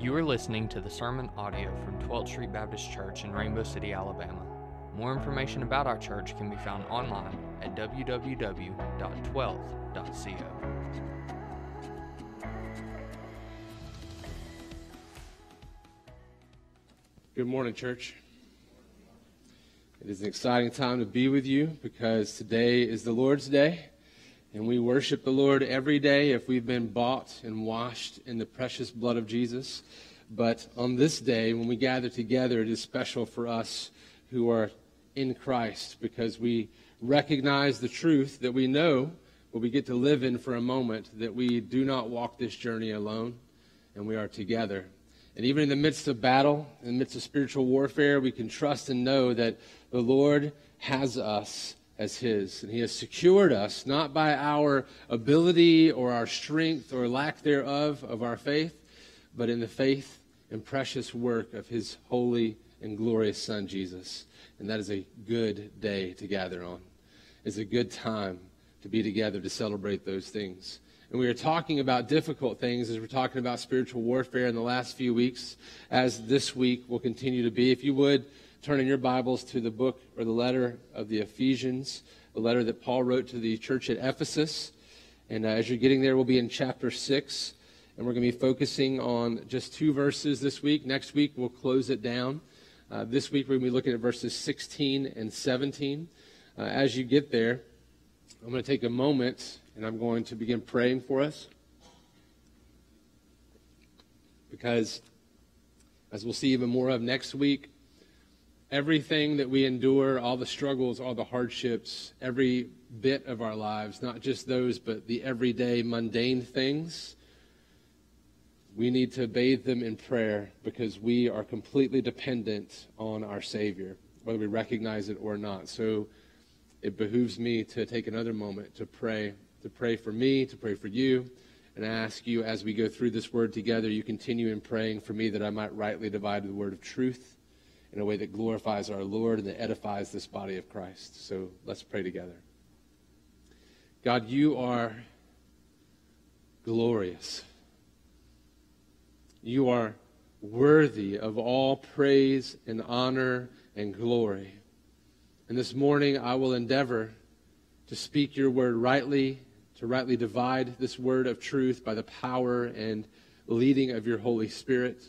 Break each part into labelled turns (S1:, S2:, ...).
S1: You are listening to the sermon audio from 12th Street Baptist Church in Rainbow City, Alabama. More information about our church can be found online at www.12th.co.
S2: Good morning, church. It is an exciting time to be with you because today is the Lord's Day, and we worship the Lord every day if we've been bought and washed in the precious blood of Jesus. But on this day, when we gather together, it is special for us who are in Christ because we recognize the truth that we know, but we get to live in for a moment, that we do not walk this journey alone, and we are together. And even in the midst of battle, in the midst of spiritual warfare, we can trust and know that the Lord has us as His. And He has secured us not by our ability or our strength or lack thereof of our faith, but in the faith and precious work of His holy and glorious Son, Jesus. And that is a good day to gather on. It's a good time to be together to celebrate those things. And we are talking about difficult things as we're talking about spiritual warfare in the last few weeks, as this week will continue to be. If you would, turn in your Bibles to the book or the letter of the Ephesians, the letter that Paul wrote to the church at Ephesus. And uh, as you're getting there, we'll be in chapter 6. And we're going to be focusing on just two verses this week. Next week, we'll close it down. Uh, this week, we're going to be looking at verses 16 and 17. Uh, as you get there, I'm going to take a moment and I'm going to begin praying for us. Because, as we'll see even more of next week, everything that we endure, all the struggles, all the hardships, every bit of our lives, not just those, but the everyday mundane things, we need to bathe them in prayer because we are completely dependent on our Savior, whether we recognize it or not. So it behooves me to take another moment to pray, to pray for me, to pray for you, and I ask you as we go through this word together, you continue in praying for me that I might rightly divide the word of truth in a way that glorifies our Lord and that edifies this body of Christ. So let's pray together. God, you are glorious. You are worthy of all praise and honor and glory. And this morning I will endeavor to speak your word rightly, to rightly divide this word of truth by the power and leading of your Holy Spirit.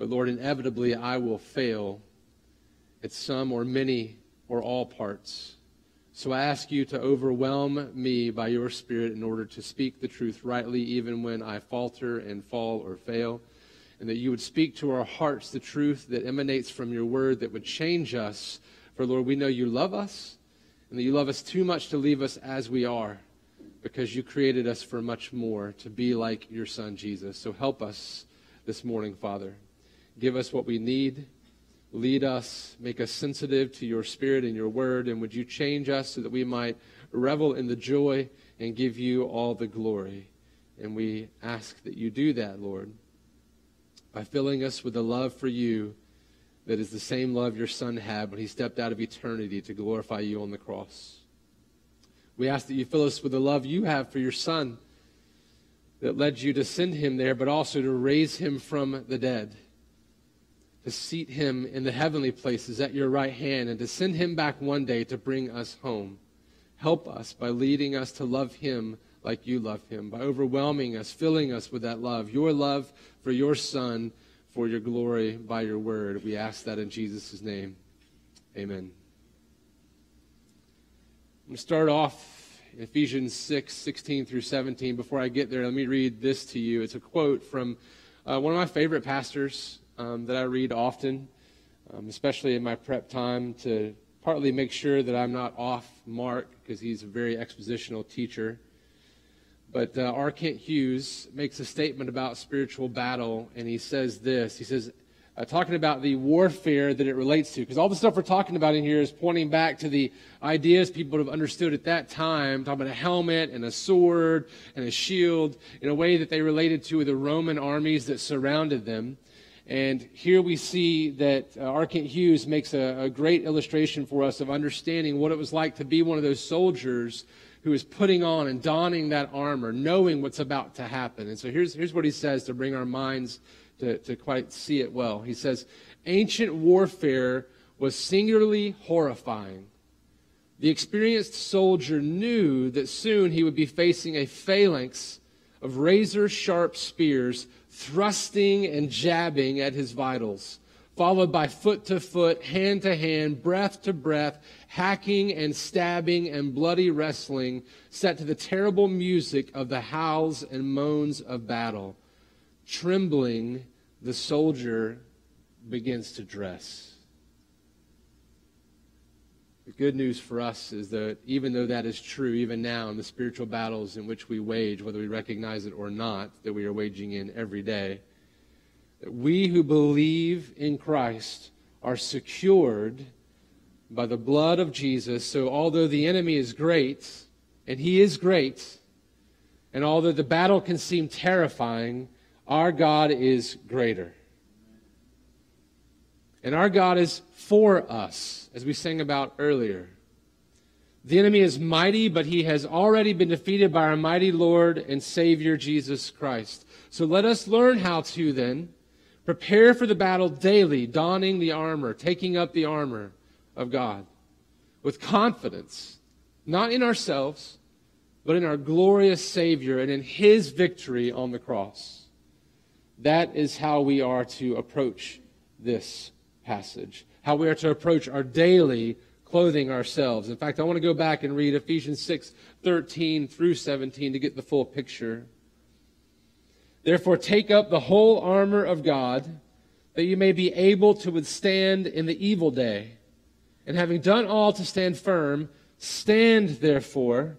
S2: But Lord, inevitably I will fail at some or many or all parts. So I ask you to overwhelm me by your Spirit in order to speak the truth rightly, even when I falter and fall or fail. And that you would speak to our hearts the truth that emanates from your word that would change us. For Lord, we know you love us and that you love us too much to leave us as we are because you created us for much more to be like your Son, Jesus. So help us this morning, Father. Give us what we need. Lead us. Make us sensitive to your Spirit and your word. And would you change us so that we might revel in the joy and give you all the glory? And we ask that you do that, Lord, by filling us with the love for you that is the same love your Son had when he stepped out of eternity to glorify you on the cross. We ask that you fill us with the love you have for your Son that led you to send him there, but also to raise him from the dead, to seat him in the heavenly places at your right hand, and to send him back one day to bring us home. Help us by leading us to love him like you love him, by overwhelming us, filling us with that love, your love for your Son, for your glory by your word. We ask that in Jesus' name. Amen. I'm going to start off in Ephesians 6, 16 through 17. Before I get there, let me read this to you. It's a quote from uh, one of my favorite pastors um, that I read often, um, especially in my prep time, to partly make sure that I'm not off mark because he's a very expositional teacher. But uh, R. Kent Hughes makes a statement about spiritual battle, and he says this. He says, uh, talking about the warfare that it relates to. Because all the stuff we're talking about in here is pointing back to the ideas people would have understood at that time, talking about a helmet and a sword and a shield in a way that they related to the Roman armies that surrounded them. And here we see that uh, Hughes makes a, a great illustration for us of understanding what it was like to be one of those soldiers who is putting on and donning that armor, knowing what's about to happen. And so here's, here's what he says to bring our minds to, to quite see it well. He says, Ancient warfare was singularly horrifying. The experienced soldier knew that soon he would be facing a phalanx of razor sharp spears thrusting and jabbing at his vitals, followed by foot to foot, hand to hand, breath to breath, hacking and stabbing and bloody wrestling set to the terrible music of the howls and moans of battle. Trembling, the soldier begins to dress. The good news for us is that even though that is true, even now in the spiritual battles in which we wage, whether we recognize it or not, that we are waging in every day, that we who believe in Christ are secured by the blood of Jesus. So although the enemy is great, and he is great, and although the battle can seem terrifying, our God is greater. And our God is for us, as we sang about earlier. The enemy is mighty, but he has already been defeated by our mighty Lord and Savior Jesus Christ. So let us learn how to then prepare for the battle daily, donning the armor, taking up the armor of God with confidence, not in ourselves, but in our glorious Savior and in his victory on the cross. That is how we are to approach this passage, how we are to approach our daily clothing ourselves. In fact, I want to go back and read Ephesians 6 13 through 17 to get the full picture. Therefore, take up the whole armor of God, that you may be able to withstand in the evil day. And having done all to stand firm, stand therefore,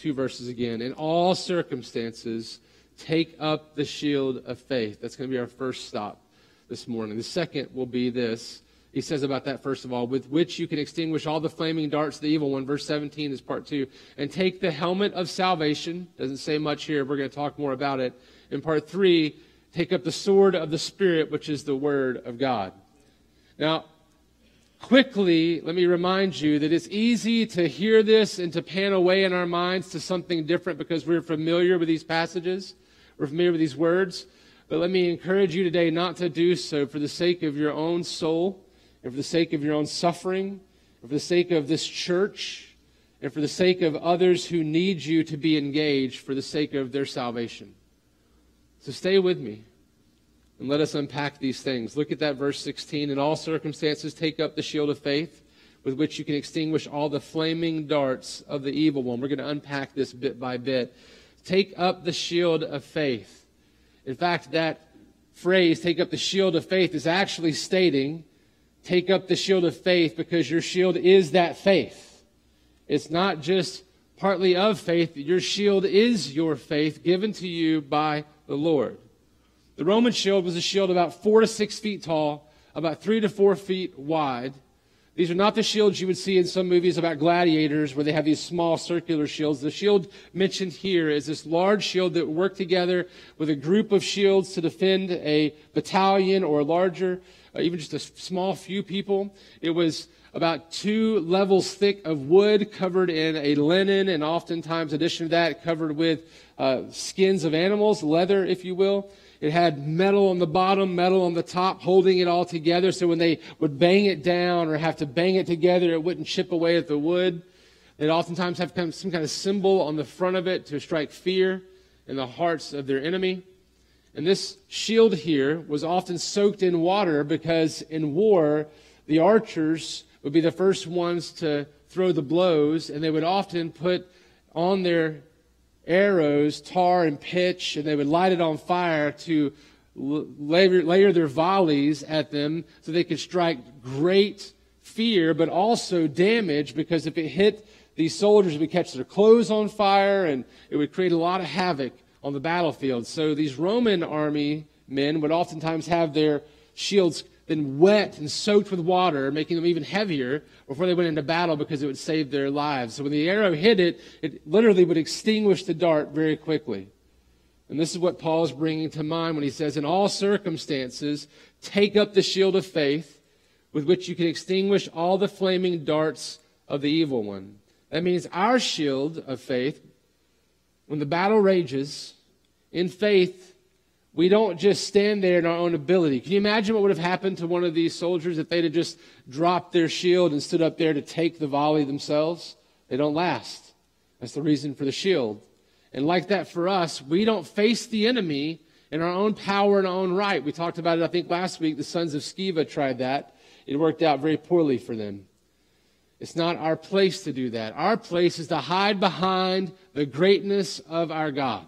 S2: two verses again. In all circumstances, take up the shield of faith. That's going to be our first stop this morning. The second will be this. He says about that, first of all, with which you can extinguish all the flaming darts of the evil one. Verse 17 is part two. And take the helmet of salvation. Doesn't say much here. We're going to talk more about it. In part three, take up the sword of the Spirit, which is the Word of God. Now, quickly, let me remind you that it's easy to hear this and to pan away in our minds to something different because we're familiar with these passages. We're familiar with these words. But let me encourage you today not to do so for the sake of your own soul, and for the sake of your own suffering, and for the sake of this church, and for the sake of others who need you to be engaged for the sake of their salvation. So stay with me and let us unpack these things. Look at that verse 16. In all circumstances, take up the shield of faith with which you can extinguish all the flaming darts of the evil one. We're going to unpack this bit by bit. Take up the shield of faith. In fact, that phrase, take up the shield of faith, is actually stating, take up the shield of faith because your shield is that faith. It's not just partly of faith, your shield is your faith given to you by the Lord. The Roman shield was a shield about four to six feet tall, about three to four feet wide these are not the shields you would see in some movies about gladiators where they have these small circular shields. The shield mentioned here is this large shield that worked together with a group of shields to defend a battalion or larger, uh, even just a small few people. It was about two levels thick of wood covered in a linen and oftentimes, in addition to that, covered with uh, skins of animals, leather, if you will. It had metal on the bottom, metal on the top, holding it all together. So when they would bang it down or have to bang it together, it wouldn't chip away at the wood. They'd oftentimes have some kind of symbol on the front of it to strike fear in the hearts of their enemy. And this shield here was often soaked in water because in war, the archers would be the first ones to throw the blows, and they would often put on their arrows, tar and pitch, and they would light it on fire to layer, their volleys at them so they could strike great fear, but also damage because if it hit these soldiers it would catch their clothes on fire, and it would create a lot of havoc on the battlefield. So these Roman army men would oftentimes have their shields then wet and soaked with water, making them even heavier before they went into battle because it would save their lives. So when the arrow hit it, it literally would extinguish the dart very quickly. And this is what Paul is bringing to mind when he says, In all circumstances, take up the shield of faith with which you can extinguish all the flaming darts of the evil one. That means our shield of faith, when the battle rages, in faith, we don't just stand there in our own ability. Can you imagine what would have happened to one of these soldiers if they'd have just dropped their shield and stood up there to take the volley themselves? They don't last. That's the reason for the shield. And like that for us, we don't face the enemy in our own power and our own right. We talked about it, I think, last week. The sons of Sceva tried that. It worked out very poorly for them. It's not our place to do that. Our place is to hide behind the greatness of our God.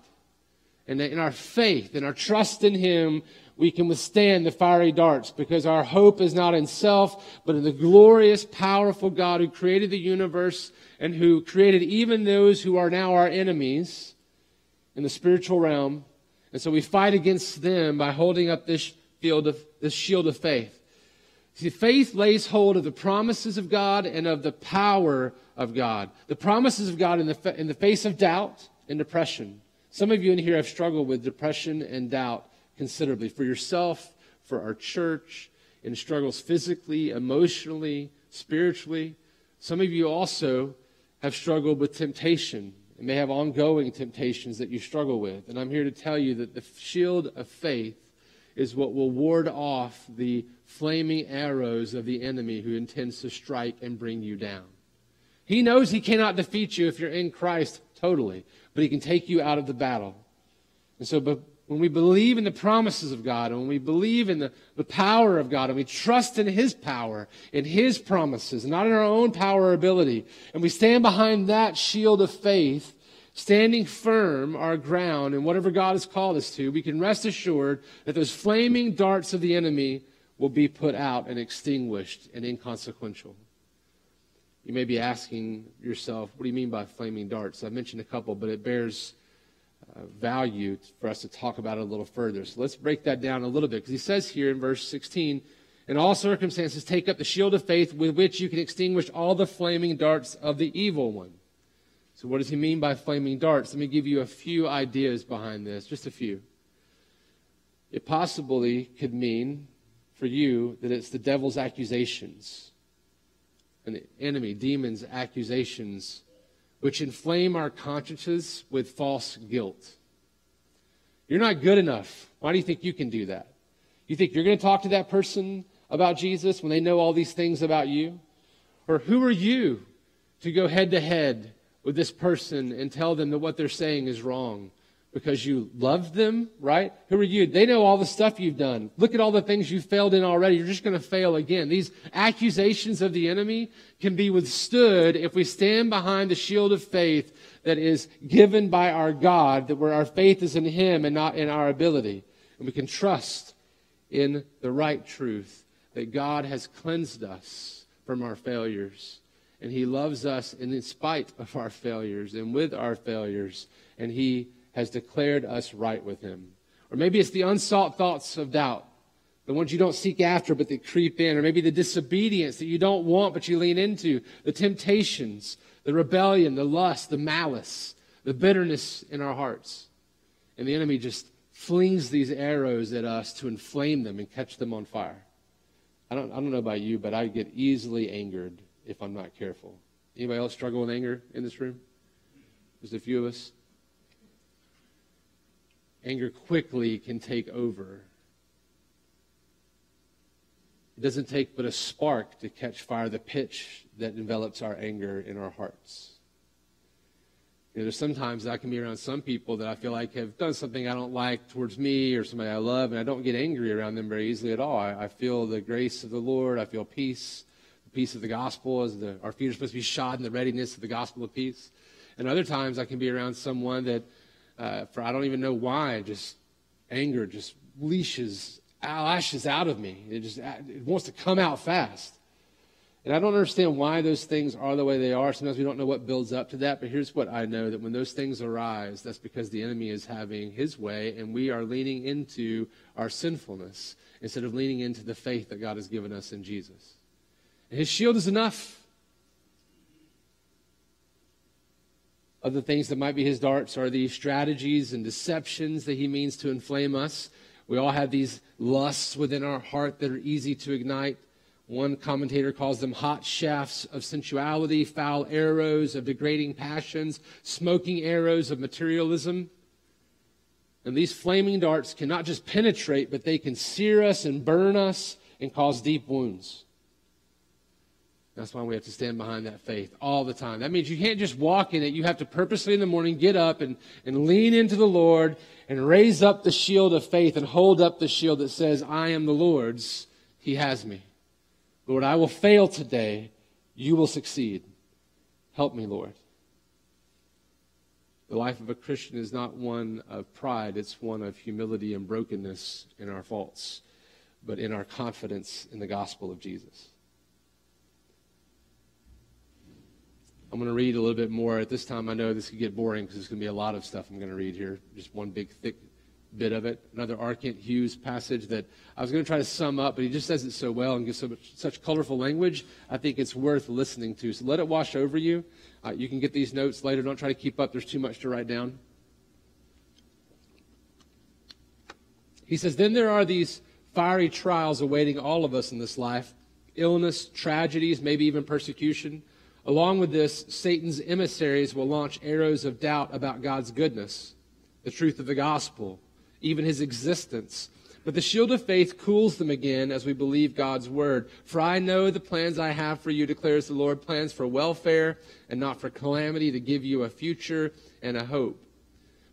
S2: And in our faith and our trust in Him, we can withstand the fiery darts because our hope is not in self, but in the glorious, powerful God who created the universe and who created even those who are now our enemies in the spiritual realm. And so we fight against them by holding up this field of this shield of faith. See, faith lays hold of the promises of God and of the power of God. The promises of God in the, in the face of doubt and depression. Some of you in here have struggled with depression and doubt considerably for yourself, for our church, in struggles physically, emotionally, spiritually. Some of you also have struggled with temptation and may have ongoing temptations that you struggle with. And I'm here to tell you that the shield of faith is what will ward off the flaming arrows of the enemy who intends to strike and bring you down. He knows he cannot defeat you if you're in Christ totally, but he can take you out of the battle. And so, but when we believe in the promises of God, and when we believe in the, the power of God, and we trust in His power, in His promises, not in our own power or ability, and we stand behind that shield of faith, standing firm our ground in whatever God has called us to, we can rest assured that those flaming darts of the enemy will be put out and extinguished and inconsequential. You may be asking yourself, what do you mean by flaming darts? I mentioned a couple, but it bears uh, value for us to talk about it a little further. So let's break that down a little bit because he says here in verse 16, in all circumstances, take up the shield of faith with which you can extinguish all the flaming darts of the evil one. So, what does he mean by flaming darts? Let me give you a few ideas behind this, just a few. It possibly could mean for you that it's the devil's accusations, the enemy, demons' accusations which inflame our consciences with false guilt. You're not good enough. Why do you think you can do that? You think you're going to talk to that person about Jesus when they know all these things about you? Or who are you to go head to head with this person and tell them that what they're saying is wrong? Because you love them, right? Who are you? They know all the stuff you've done. Look at all the things you've failed in already. You're just going to fail again. These accusations of the enemy can be withstood if we stand behind the shield of faith that is given by our God, that where our faith is in Him and not in our ability. And we can trust in the right truth that God has cleansed us from our failures. And He loves us in spite of our failures and with our failures. And He has declared us right with him. Or maybe it's the unsought thoughts of doubt, the ones you don't seek after but that creep in. Or maybe the disobedience that you don't want but you lean into, the temptations, the rebellion, the lust, the malice, the bitterness in our hearts. And the enemy just flings these arrows at us to inflame them and catch them on fire. I don't, I don't know about you, but I get easily angered if I'm not careful. Anybody else struggle with anger in this room? Just a few of us anger quickly can take over. It doesn't take but a spark to catch fire, the pitch that envelops our anger in our hearts. You know, there's sometimes I can be around some people that I feel like have done something I don't like towards me or somebody I love, and I don't get angry around them very easily at all. I, I feel the grace of the Lord. I feel peace, the peace of the gospel, as the, our feet are supposed to be shod in the readiness of the gospel of peace. And other times I can be around someone that uh, for I don't even know why, just anger just leashes, lashes out of me. It just it wants to come out fast. And I don't understand why those things are the way they are. Sometimes we don't know what builds up to that. But here's what I know that when those things arise, that's because the enemy is having his way and we are leaning into our sinfulness instead of leaning into the faith that God has given us in Jesus. And his shield is enough. Other things that might be his darts are the strategies and deceptions that he means to inflame us. We all have these lusts within our heart that are easy to ignite. One commentator calls them hot shafts of sensuality, foul arrows of degrading passions, smoking arrows of materialism. And these flaming darts can not just penetrate, but they can sear us and burn us and cause deep wounds. That's why we have to stand behind that faith all the time. That means you can't just walk in it. You have to purposely in the morning get up and, and lean into the Lord and raise up the shield of faith and hold up the shield that says, I am the Lord's. He has me. Lord, I will fail today. You will succeed. Help me, Lord. The life of a Christian is not one of pride, it's one of humility and brokenness in our faults, but in our confidence in the gospel of Jesus. I'm going to read a little bit more. At this time, I know this could get boring because there's going to be a lot of stuff I'm going to read here. Just one big, thick bit of it. Another R. Kent Hughes passage that I was going to try to sum up, but he just says it so well and gives so much, such colorful language. I think it's worth listening to. So let it wash over you. Uh, you can get these notes later. Don't try to keep up. There's too much to write down. He says, Then there are these fiery trials awaiting all of us in this life illness, tragedies, maybe even persecution. Along with this, Satan's emissaries will launch arrows of doubt about God's goodness, the truth of the gospel, even his existence. But the shield of faith cools them again as we believe God's word. For I know the plans I have for you, declares the Lord, plans for welfare and not for calamity, to give you a future and a hope.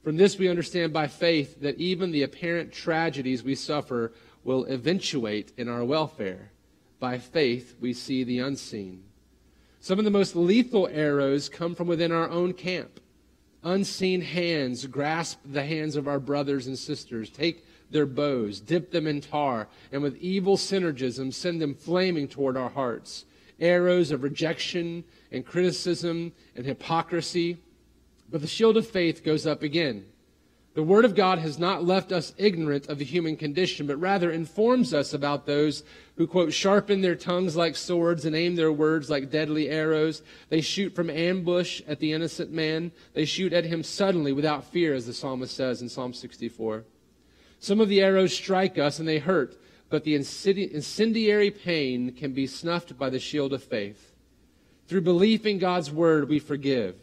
S2: From this, we understand by faith that even the apparent tragedies we suffer will eventuate in our welfare. By faith, we see the unseen. Some of the most lethal arrows come from within our own camp. Unseen hands grasp the hands of our brothers and sisters, take their bows, dip them in tar, and with evil synergism send them flaming toward our hearts. Arrows of rejection and criticism and hypocrisy. But the shield of faith goes up again. The Word of God has not left us ignorant of the human condition, but rather informs us about those who, quote, sharpen their tongues like swords and aim their words like deadly arrows. They shoot from ambush at the innocent man. They shoot at him suddenly without fear, as the psalmist says in Psalm 64. Some of the arrows strike us and they hurt, but the incendiary pain can be snuffed by the shield of faith. Through belief in God's Word, we forgive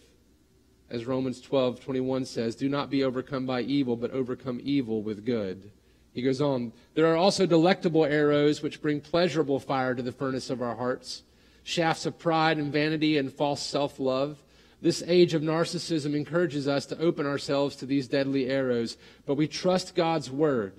S2: as Romans 12, 21 says, do not be overcome by evil, but overcome evil with good. He goes on, there are also delectable arrows which bring pleasurable fire to the furnace of our hearts, shafts of pride and vanity and false self love. This age of narcissism encourages us to open ourselves to these deadly arrows, but we trust God's word.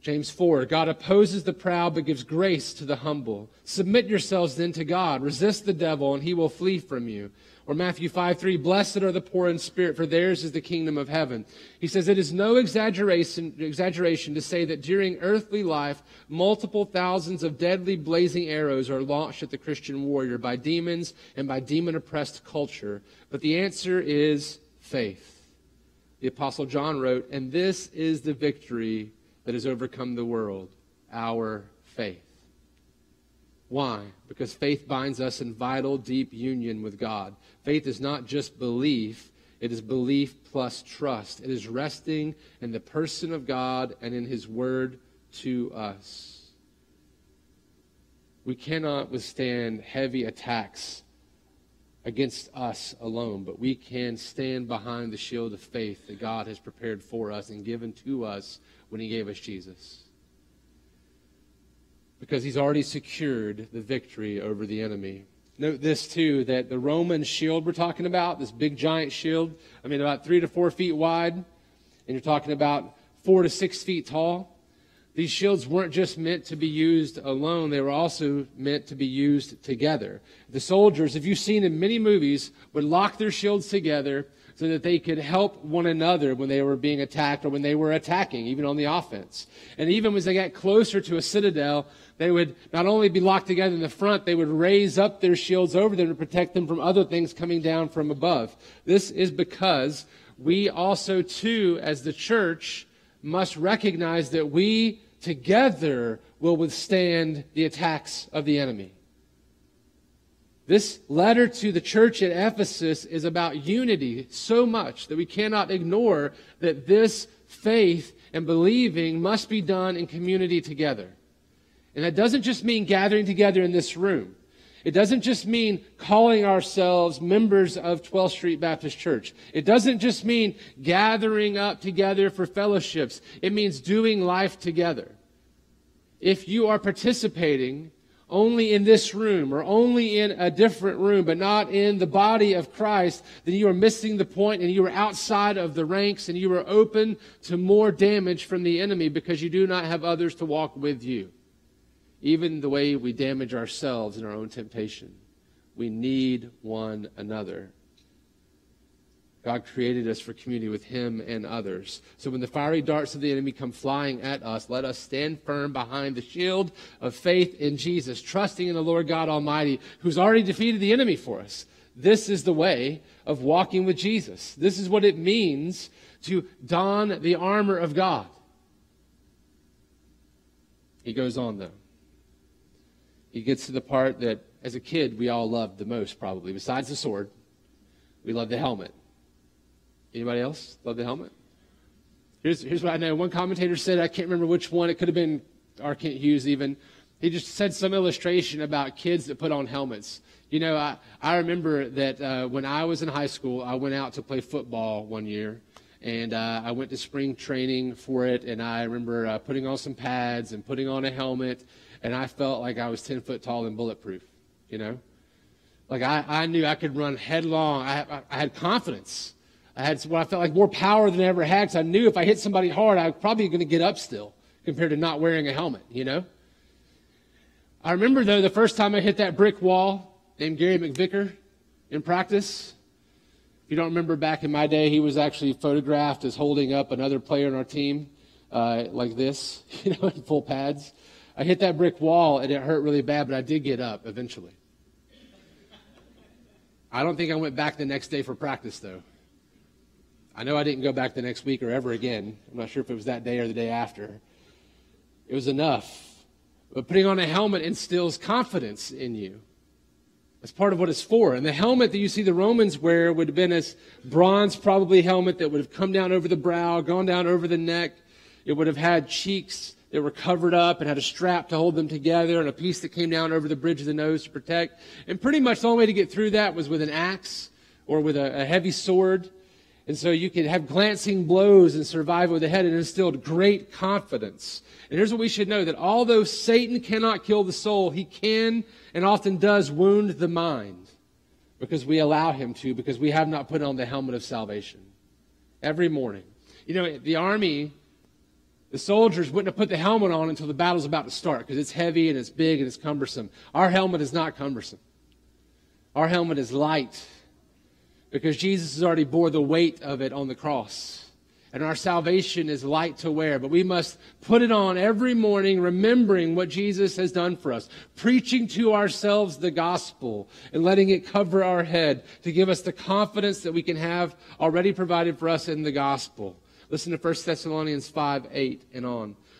S2: James 4 God opposes the proud but gives grace to the humble. Submit yourselves then to God. Resist the devil, and he will flee from you. Or Matthew 5 3, blessed are the poor in spirit, for theirs is the kingdom of heaven. He says it is no exaggeration, exaggeration to say that during earthly life, multiple thousands of deadly blazing arrows are launched at the Christian warrior by demons and by demon oppressed culture. But the answer is faith. The Apostle John wrote, And this is the victory that has overcome the world, our faith. Why? Because faith binds us in vital, deep union with God. Faith is not just belief, it is belief plus trust. It is resting in the person of God and in His Word to us. We cannot withstand heavy attacks against us alone, but we can stand behind the shield of faith that God has prepared for us and given to us when He gave us Jesus because he's already secured the victory over the enemy. Note this, too, that the Roman shield we're talking about, this big giant shield, I mean, about three to four feet wide, and you're talking about four to six feet tall. These shields weren't just meant to be used alone, they were also meant to be used together. The soldiers, if you've seen in many movies, would lock their shields together so that they could help one another when they were being attacked or when they were attacking, even on the offense. And even as they got closer to a citadel, they would not only be locked together in the front, they would raise up their shields over them to protect them from other things coming down from above. This is because we also, too, as the church, must recognize that we together will withstand the attacks of the enemy. This letter to the church at Ephesus is about unity so much that we cannot ignore that this faith and believing must be done in community together. And that doesn't just mean gathering together in this room. It doesn't just mean calling ourselves members of 12th Street Baptist Church. It doesn't just mean gathering up together for fellowships. It means doing life together. If you are participating only in this room or only in a different room, but not in the body of Christ, then you are missing the point and you are outside of the ranks and you are open to more damage from the enemy because you do not have others to walk with you. Even the way we damage ourselves in our own temptation. We need one another. God created us for community with Him and others. So when the fiery darts of the enemy come flying at us, let us stand firm behind the shield of faith in Jesus, trusting in the Lord God Almighty, who's already defeated the enemy for us. This is the way of walking with Jesus. This is what it means to don the armor of God. He goes on, though. He gets to the part that, as a kid, we all loved the most, probably. Besides the sword, we love the helmet. Anybody else love the helmet? Here's, here's what I know. One commentator said, I can't remember which one, it could have been R. Kent Hughes even. He just said some illustration about kids that put on helmets. You know, I, I remember that uh, when I was in high school, I went out to play football one year. And uh, I went to spring training for it. And I remember uh, putting on some pads and putting on a helmet. And I felt like I was 10 foot tall and bulletproof, you know? Like I, I knew I could run headlong. I, I, I had confidence I had what I felt like more power than I ever had because I knew if I hit somebody hard, I was probably going to get up still compared to not wearing a helmet, you know? I remember, though, the first time I hit that brick wall named Gary McVicker in practice. If you don't remember back in my day, he was actually photographed as holding up another player on our team uh, like this, you know, in full pads. I hit that brick wall and it hurt really bad, but I did get up eventually. I don't think I went back the next day for practice, though. I know I didn't go back the next week or ever again. I'm not sure if it was that day or the day after. It was enough. But putting on a helmet instills confidence in you. That's part of what it's for. And the helmet that you see the Romans wear would have been this bronze, probably helmet that would have come down over the brow, gone down over the neck. It would have had cheeks that were covered up and had a strap to hold them together and a piece that came down over the bridge of the nose to protect. And pretty much the only way to get through that was with an axe or with a, a heavy sword. And so you could have glancing blows and survive with the head and instilled great confidence. And here's what we should know that although Satan cannot kill the soul, he can and often does wound the mind because we allow him to, because we have not put on the helmet of salvation every morning. You know, the army, the soldiers wouldn't have put the helmet on until the battle's about to start because it's heavy and it's big and it's cumbersome. Our helmet is not cumbersome. Our helmet is light because Jesus has already bore the weight of it on the cross. And our salvation is light to wear, but we must put it on every morning, remembering what Jesus has done for us, preaching to ourselves the gospel and letting it cover our head to give us the confidence that we can have already provided for us in the gospel. Listen to 1 Thessalonians 5 8 and on.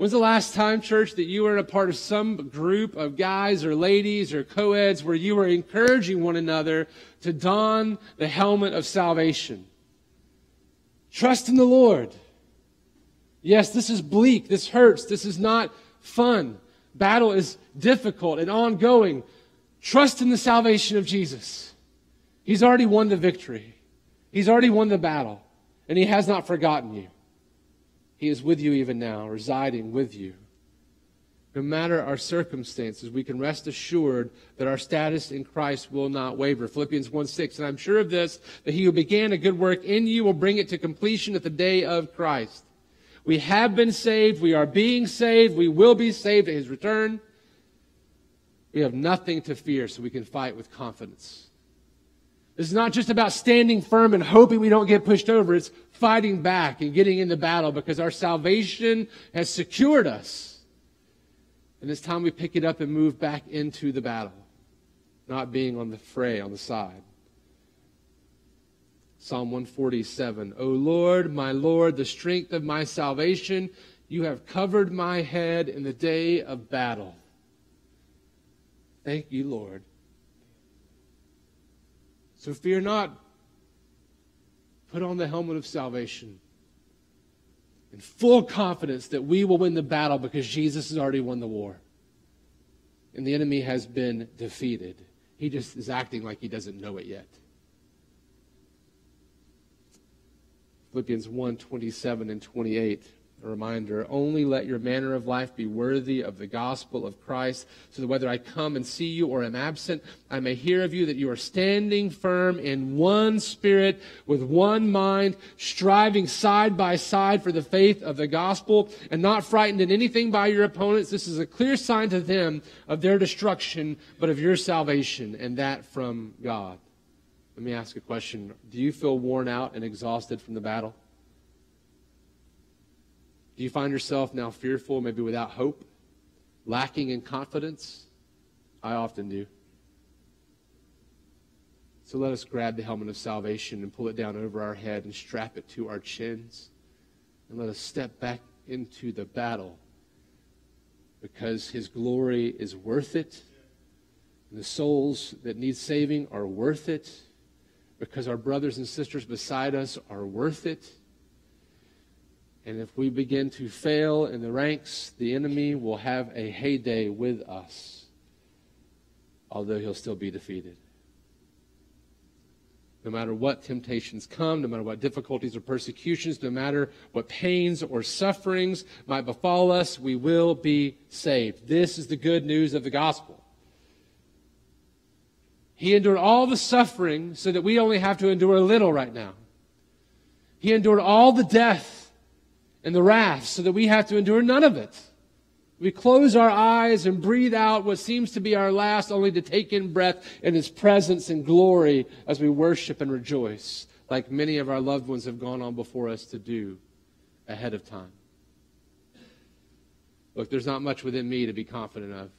S2: When's the last time, church, that you were in a part of some group of guys or ladies or co-eds where you were encouraging one another to don the helmet of salvation? Trust in the Lord. Yes, this is bleak. This hurts. This is not fun. Battle is difficult and ongoing. Trust in the salvation of Jesus. He's already won the victory. He's already won the battle, and He has not forgotten you. He is with you even now, residing with you. No matter our circumstances, we can rest assured that our status in Christ will not waver. Philippians 1 6. And I'm sure of this, that he who began a good work in you will bring it to completion at the day of Christ. We have been saved. We are being saved. We will be saved at his return. We have nothing to fear, so we can fight with confidence. Is not just about standing firm and hoping we don't get pushed over. It's fighting back and getting into battle because our salvation has secured us. And it's time we pick it up and move back into the battle, not being on the fray on the side. Psalm 147 O Lord, my Lord, the strength of my salvation, you have covered my head in the day of battle. Thank you, Lord. So fear not. Put on the helmet of salvation in full confidence that we will win the battle because Jesus has already won the war. And the enemy has been defeated. He just is acting like he doesn't know it yet. Philippians 1 27 and 28 a reminder only let your manner of life be worthy of the gospel of Christ, so that whether I come and see you or am absent, I may hear of you that you are standing firm in one spirit, with one mind, striving side by side for the faith of the gospel, and not frightened in anything by your opponents. This is a clear sign to them of their destruction, but of your salvation, and that from God. Let me ask a question. Do you feel worn out and exhausted from the battle? Do you find yourself now fearful, maybe without hope, lacking in confidence? I often do. So let us grab the helmet of salvation and pull it down over our head and strap it to our chins. And let us step back into the battle because his glory is worth it. And the souls that need saving are worth it because our brothers and sisters beside us are worth it. And if we begin to fail in the ranks, the enemy will have a heyday with us, although he'll still be defeated. No matter what temptations come, no matter what difficulties or persecutions, no matter what pains or sufferings might befall us, we will be saved. This is the good news of the gospel. He endured all the suffering so that we only have to endure a little right now. He endured all the death and the wrath so that we have to endure none of it. We close our eyes and breathe out what seems to be our last, only to take in breath in His presence and glory as we worship and rejoice, like many of our loved ones have gone on before us to do ahead of time. Look, there's not much within me to be confident of.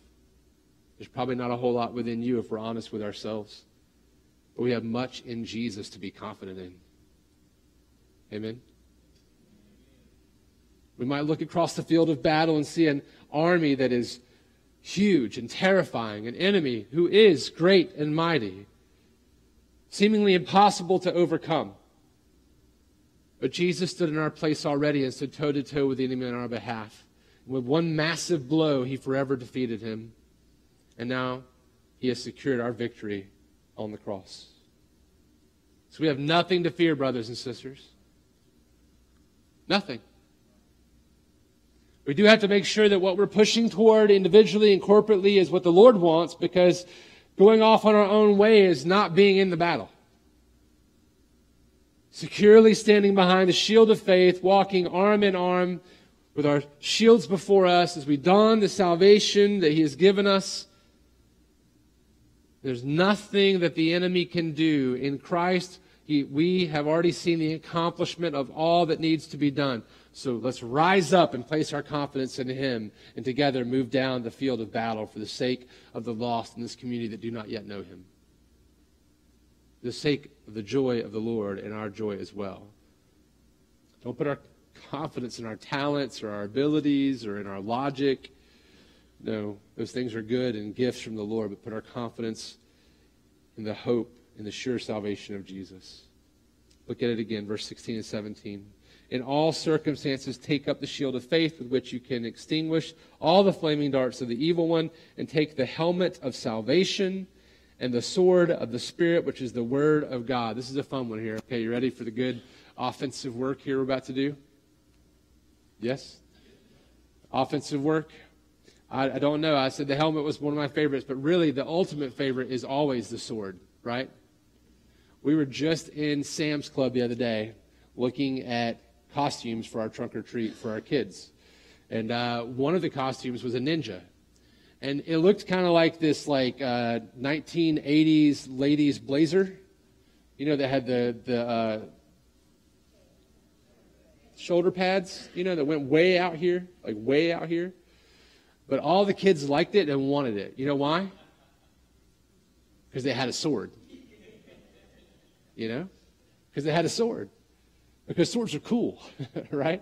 S2: There's probably not a whole lot within you if we're honest with ourselves. But we have much in Jesus to be confident in. Amen. We might look across the field of battle and see an army that is huge and terrifying, an enemy who is great and mighty, seemingly impossible to overcome. But Jesus stood in our place already and stood toe to toe with the enemy on our behalf. With one massive blow, he forever defeated him. And now he has secured our victory on the cross. So we have nothing to fear, brothers and sisters. Nothing. We do have to make sure that what we're pushing toward individually and corporately is what the Lord wants because going off on our own way is not being in the battle. Securely standing behind the shield of faith, walking arm in arm with our shields before us as we don the salvation that He has given us. There's nothing that the enemy can do. In Christ, he, we have already seen the accomplishment of all that needs to be done. So let's rise up and place our confidence in Him and together move down the field of battle for the sake of the lost in this community that do not yet know Him. The sake of the joy of the Lord and our joy as well. Don't put our confidence in our talents or our abilities or in our logic. No, those things are good and gifts from the Lord, but put our confidence in the hope and the sure salvation of Jesus. Look at it again, verse 16 and 17 in all circumstances take up the shield of faith with which you can extinguish all the flaming darts of the evil one and take the helmet of salvation and the sword of the spirit which is the word of god. This is a fun one here. Okay you ready for the good offensive work here we're about to do? Yes? Offensive work? I, I don't know. I said the helmet was one of my favorites, but really the ultimate favorite is always the sword, right? We were just in Sam's Club the other day looking at costumes for our trunk or treat for our kids. And uh, one of the costumes was a ninja. And it looked kind of like this like uh, 1980s ladies blazer. You know, that had the, the uh, shoulder pads, you know, that went way out here, like way out here. But all the kids liked it and wanted it. You know why? Because they had a sword. You know? Because they had a sword. Because swords are cool, right?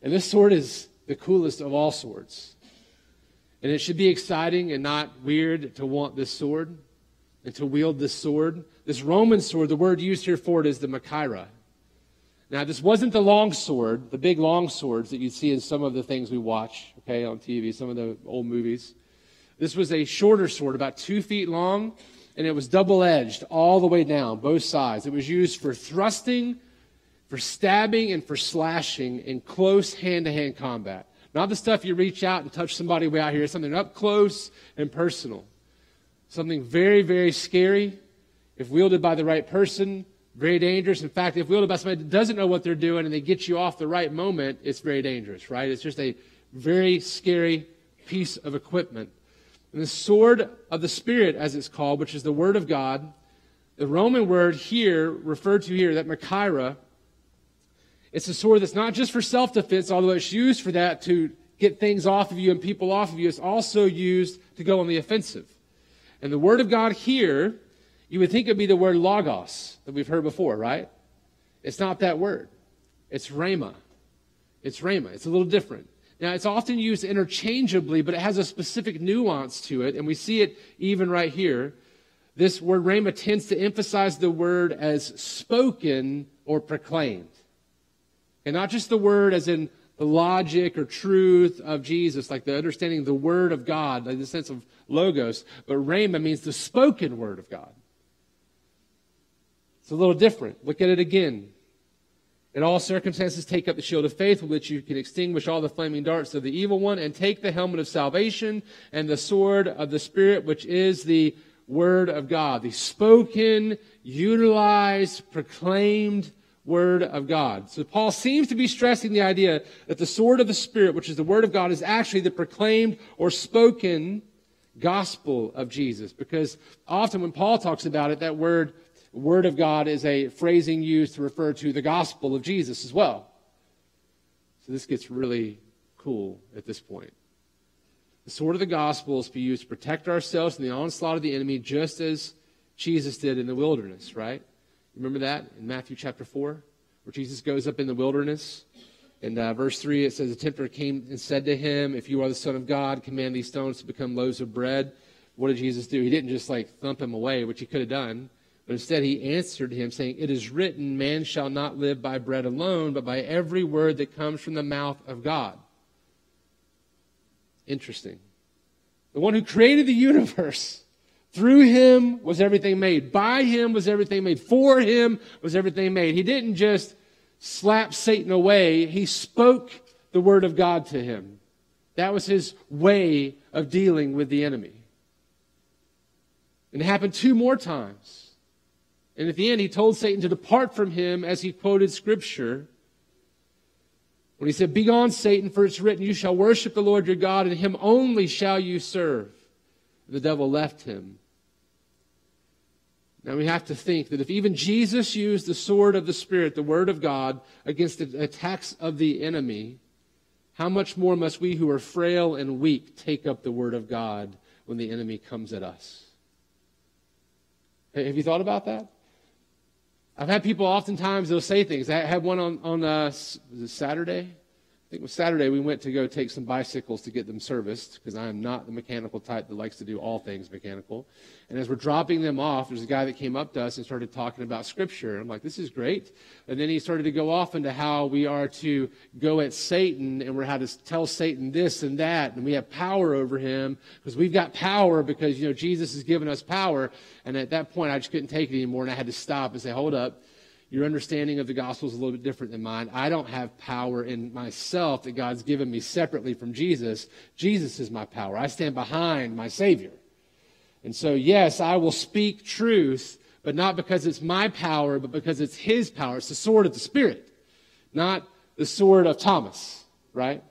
S2: And this sword is the coolest of all swords. And it should be exciting and not weird to want this sword and to wield this sword. This Roman sword, the word used here for it is the Machaira. Now, this wasn't the long sword, the big long swords that you see in some of the things we watch, okay, on TV, some of the old movies. This was a shorter sword, about two feet long, and it was double edged all the way down, both sides. It was used for thrusting, for stabbing, and for slashing in close hand to hand combat. Not the stuff you reach out and touch somebody way out here, it's something up close and personal. Something very, very scary if wielded by the right person very dangerous. In fact, if wielded by somebody that doesn't know what they're doing and they get you off the right moment, it's very dangerous, right? It's just a very scary piece of equipment. And the sword of the Spirit, as it's called, which is the Word of God, the Roman word here, referred to here, that Machaira, it's a sword that's not just for self defense, although it's used for that to get things off of you and people off of you. It's also used to go on the offensive. And the Word of God here you would think it would be the word logos that we've heard before, right? It's not that word. It's rhema. It's rhema. It's a little different. Now, it's often used interchangeably, but it has a specific nuance to it, and we see it even right here. This word rhema tends to emphasize the word as spoken or proclaimed. And not just the word as in the logic or truth of Jesus, like the understanding of the word of God, like the sense of logos, but rhema means the spoken word of God. It's a little different. Look at it again. In all circumstances, take up the shield of faith with which you can extinguish all the flaming darts of the evil one, and take the helmet of salvation and the sword of the Spirit, which is the Word of God, the spoken, utilized, proclaimed Word of God. So Paul seems to be stressing the idea that the sword of the Spirit, which is the Word of God, is actually the proclaimed or spoken gospel of Jesus. Because often when Paul talks about it, that word Word of God is a phrasing used to refer to the gospel of Jesus as well. So this gets really cool at this point. The sword of the gospel is to be used to protect ourselves from the onslaught of the enemy, just as Jesus did in the wilderness, right? Remember that in Matthew chapter 4, where Jesus goes up in the wilderness? And uh, verse 3, it says, The tempter came and said to him, If you are the Son of God, command these stones to become loaves of bread. What did Jesus do? He didn't just like thump him away, which he could have done. But instead, he answered him, saying, It is written, Man shall not live by bread alone, but by every word that comes from the mouth of God. Interesting. The one who created the universe. Through him was everything made. By him was everything made. For him was everything made. He didn't just slap Satan away, he spoke the word of God to him. That was his way of dealing with the enemy. And it happened two more times. And at the end, he told Satan to depart from him as he quoted scripture. When he said, Begone, Satan, for it's written, You shall worship the Lord your God, and him only shall you serve. The devil left him. Now we have to think that if even Jesus used the sword of the Spirit, the word of God, against the attacks of the enemy, how much more must we who are frail and weak take up the word of God when the enemy comes at us? Have you thought about that? I've had people oftentimes, they'll say things. I had one on, on uh, Saturday. I think it was Saturday, we went to go take some bicycles to get them serviced because I am not the mechanical type that likes to do all things mechanical. And as we're dropping them off, there's a guy that came up to us and started talking about Scripture. I'm like, this is great. And then he started to go off into how we are to go at Satan and we're how to tell Satan this and that. And we have power over him because we've got power because, you know, Jesus has given us power. And at that point, I just couldn't take it anymore and I had to stop and say, hold up Your understanding of the gospel is a little bit different than mine. I don't have power in myself that God's given me separately from Jesus. Jesus is my power. I stand behind my Savior. And so, yes, I will speak truth, but not because it's my power, but because it's His power. It's the sword of the Spirit, not the sword of Thomas, right?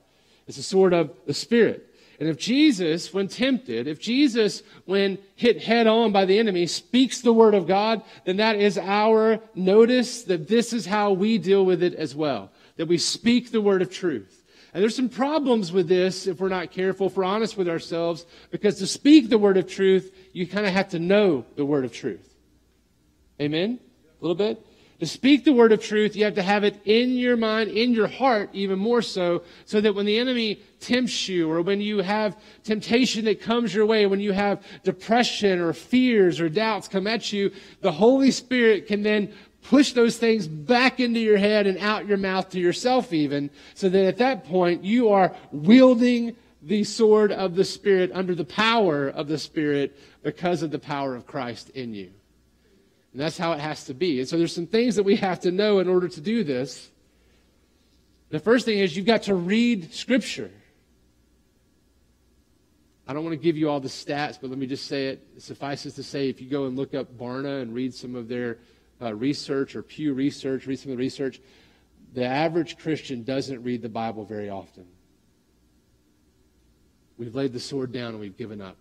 S2: It's the sword of the Spirit. And if Jesus, when tempted, if Jesus, when hit head on by the enemy, speaks the word of God, then that is our notice that this is how we deal with it as well. That we speak the word of truth. And there's some problems with this if we're not careful, if we're honest with ourselves, because to speak the word of truth, you kind of have to know the word of truth. Amen? A little bit? To speak the word of truth, you have to have it in your mind, in your heart, even more so, so that when the enemy tempts you, or when you have temptation that comes your way, when you have depression or fears or doubts come at you, the Holy Spirit can then push those things back into your head and out your mouth to yourself, even, so that at that point you are wielding the sword of the Spirit under the power of the Spirit because of the power of Christ in you. And that's how it has to be. And so there's some things that we have to know in order to do this. The first thing is you've got to read Scripture. I don't want to give you all the stats, but let me just say it. it suffices to say if you go and look up Barna and read some of their uh, research or Pew Research, read some of the research, the average Christian doesn't read the Bible very often. We've laid the sword down and we've given up.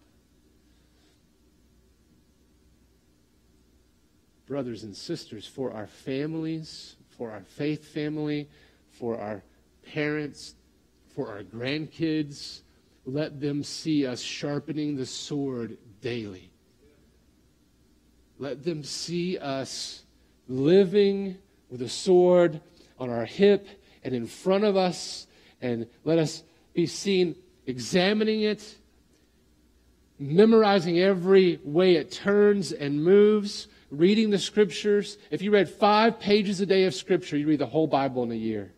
S2: Brothers and sisters, for our families, for our faith family, for our parents, for our grandkids. Let them see us sharpening the sword daily. Let them see us living with a sword on our hip and in front of us, and let us be seen examining it, memorizing every way it turns and moves reading the scriptures. If you read five pages a day of scripture, you read the whole Bible in a year.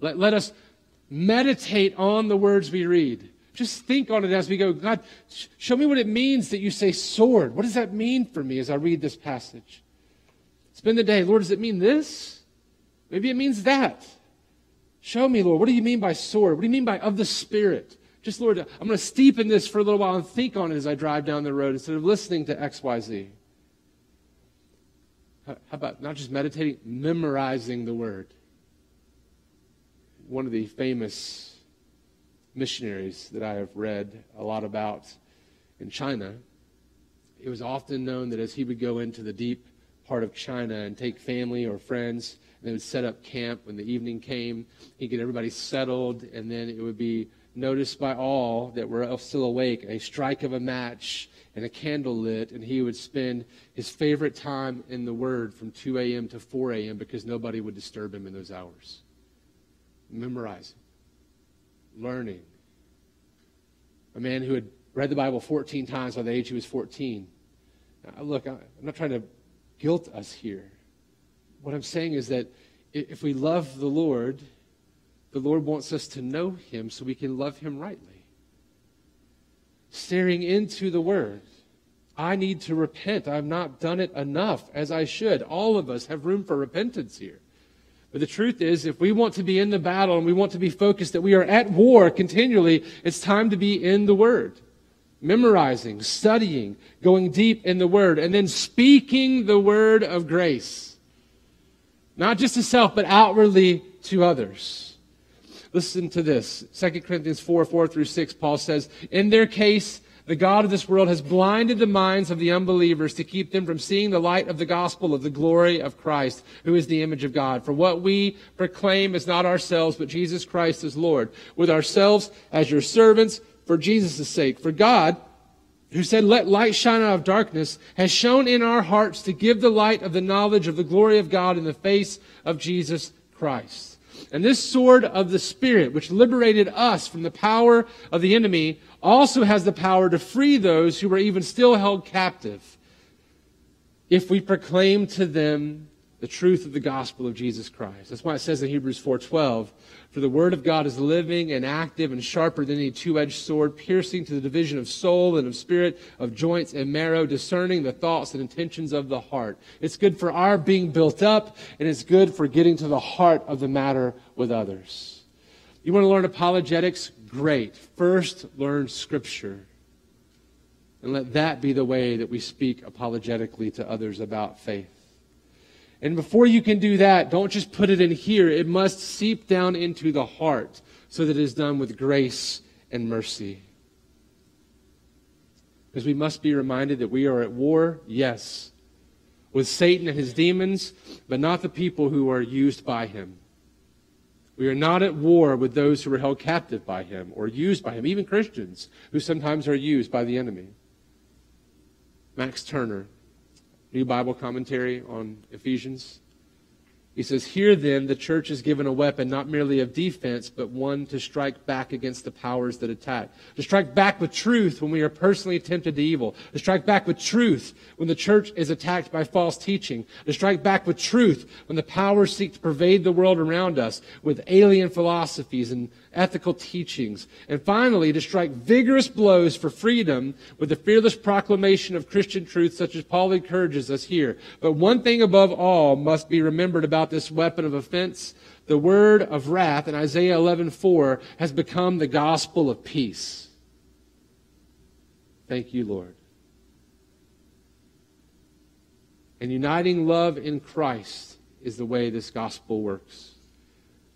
S2: Let, let us meditate on the words we read. Just think on it as we go. God, show me what it means that you say sword. What does that mean for me as I read this passage? Spend the day, Lord, does it mean this? Maybe it means that. Show me, Lord, what do you mean by sword? What do you mean by of the Spirit? Just, Lord, I'm going to steep in this for a little while and think on it as I drive down the road instead of listening to XYZ. How about not just meditating, memorizing the word? One of the famous missionaries that I have read a lot about in China, it was often known that as he would go into the deep part of China and take family or friends, and they would set up camp when the evening came, he'd get everybody settled, and then it would be noticed by all that were still awake a strike of a match and a candle lit, and he would spend his favorite time in the Word from 2 a.m. to 4 a.m. because nobody would disturb him in those hours. Memorizing, learning. A man who had read the Bible 14 times by the age he was 14. Now, look, I'm not trying to guilt us here. What I'm saying is that if we love the Lord, the Lord wants us to know Him so we can love Him rightly. Staring into the Word. I need to repent. I've not done it enough as I should. All of us have room for repentance here. But the truth is, if we want to be in the battle and we want to be focused that we are at war continually, it's time to be in the Word. Memorizing, studying, going deep in the Word, and then speaking the word of grace. Not just to self, but outwardly to others. Listen to this. 2 Corinthians 4 4 through 6, Paul says, In their case, the God of this world has blinded the minds of the unbelievers to keep them from seeing the light of the gospel of the glory of Christ, who is the image of God. For what we proclaim is not ourselves, but Jesus Christ as Lord, with ourselves as your servants for Jesus' sake. For God, who said, Let light shine out of darkness, has shown in our hearts to give the light of the knowledge of the glory of God in the face of Jesus Christ. And this sword of the Spirit, which liberated us from the power of the enemy, also has the power to free those who are even still held captive. If we proclaim to them the truth of the gospel of Jesus Christ. That's why it says in Hebrews 4:12, "For the word of God is living and active and sharper than any two-edged sword, piercing to the division of soul and of spirit, of joints and marrow, discerning the thoughts and intentions of the heart." It's good for our being built up, and it's good for getting to the heart of the matter with others. You want to learn apologetics? Great. First, learn scripture. And let that be the way that we speak apologetically to others about faith. And before you can do that, don't just put it in here. It must seep down into the heart so that it is done with grace and mercy. Because we must be reminded that we are at war, yes, with Satan and his demons, but not the people who are used by him. We are not at war with those who are held captive by him or used by him, even Christians who sometimes are used by the enemy. Max Turner New Bible Commentary on Ephesians. He says, Here then, the church is given a weapon not merely of defense, but one to strike back against the powers that attack. To strike back with truth when we are personally tempted to evil. To strike back with truth when the church is attacked by false teaching. To strike back with truth when the powers seek to pervade the world around us with alien philosophies and ethical teachings. And finally, to strike vigorous blows for freedom with the fearless proclamation of Christian truth, such as Paul encourages us here. But one thing above all must be remembered about this weapon of offense. The word of wrath in Isaiah 11:4 has become the gospel of peace. Thank you, Lord. And uniting love in Christ is the way this gospel works.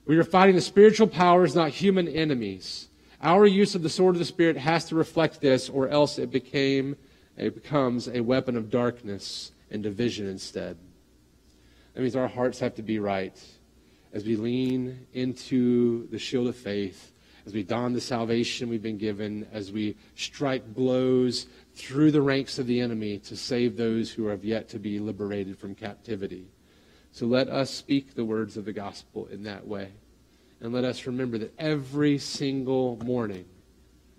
S2: We are fighting the spiritual powers, not human enemies. Our use of the sword of the Spirit has to reflect this, or else it became it becomes a weapon of darkness and division instead. That means our hearts have to be right as we lean into the shield of faith, as we don the salvation we've been given, as we strike blows through the ranks of the enemy to save those who have yet to be liberated from captivity. So let us speak the words of the gospel in that way. And let us remember that every single morning,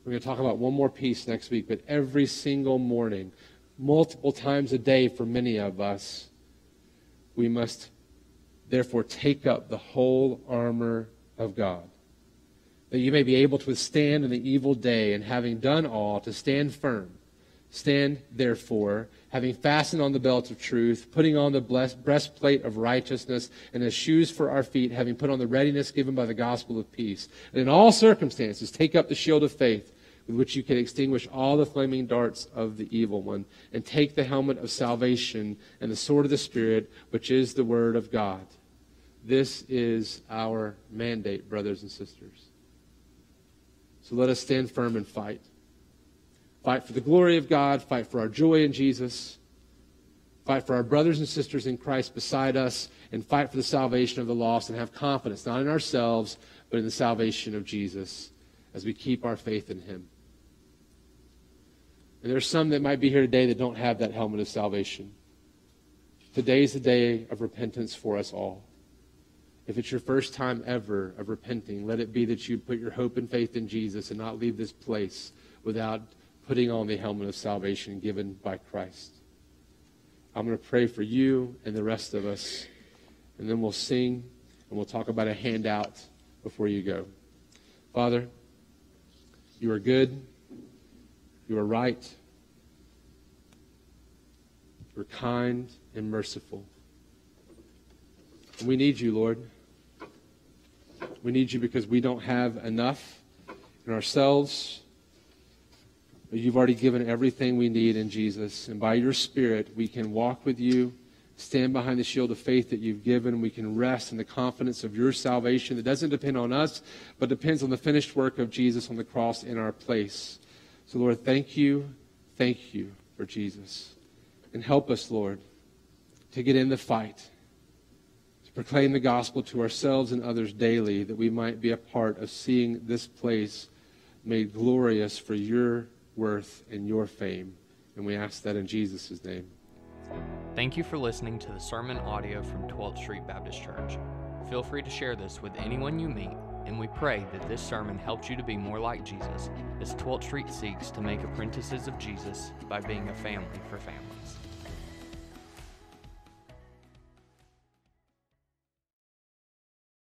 S2: we're going to talk about one more piece next week, but every single morning, multiple times a day for many of us, we must therefore take up the whole armor of God, that you may be able to withstand in the evil day, and having done all, to stand firm. Stand therefore, having fastened on the belt of truth, putting on the breastplate of righteousness, and as shoes for our feet, having put on the readiness given by the gospel of peace. And in all circumstances, take up the shield of faith, with which you can extinguish all the flaming darts of the evil one, and take the helmet of salvation and the sword of the Spirit, which is the word of God. This is our mandate, brothers and sisters. So let us stand firm and fight. Fight for the glory of God. Fight for our joy in Jesus. Fight for our brothers and sisters in Christ beside us. And fight for the salvation of the lost and have confidence, not in ourselves, but in the salvation of Jesus as we keep our faith in Him. And there are some that might be here today that don't have that helmet of salvation. Today is the day of repentance for us all. If it's your first time ever of repenting, let it be that you put your hope and faith in Jesus and not leave this place without putting on the helmet of salvation given by Christ. I'm going to pray for you and the rest of us, and then we'll sing and we'll talk about a handout before you go. Father, you are good, you are right, you're kind and merciful. And we need you, Lord. We need you because we don't have enough in ourselves You've already given everything we need in Jesus. And by your Spirit, we can walk with you, stand behind the shield of faith that you've given. We can rest in the confidence of your salvation that doesn't depend on us, but depends on the finished work of Jesus on the cross in our place. So, Lord, thank you. Thank you for Jesus. And help us, Lord, to get in the fight, to proclaim the gospel to ourselves and others daily, that we might be a part of seeing this place made glorious for your worth and your fame. And we ask that in Jesus' name.
S1: Thank you for listening to the sermon audio from 12th Street Baptist Church. Feel free to share this with anyone you meet, and we pray that this sermon helps you to be more like Jesus as 12th Street seeks to make apprentices of Jesus by being a family for families.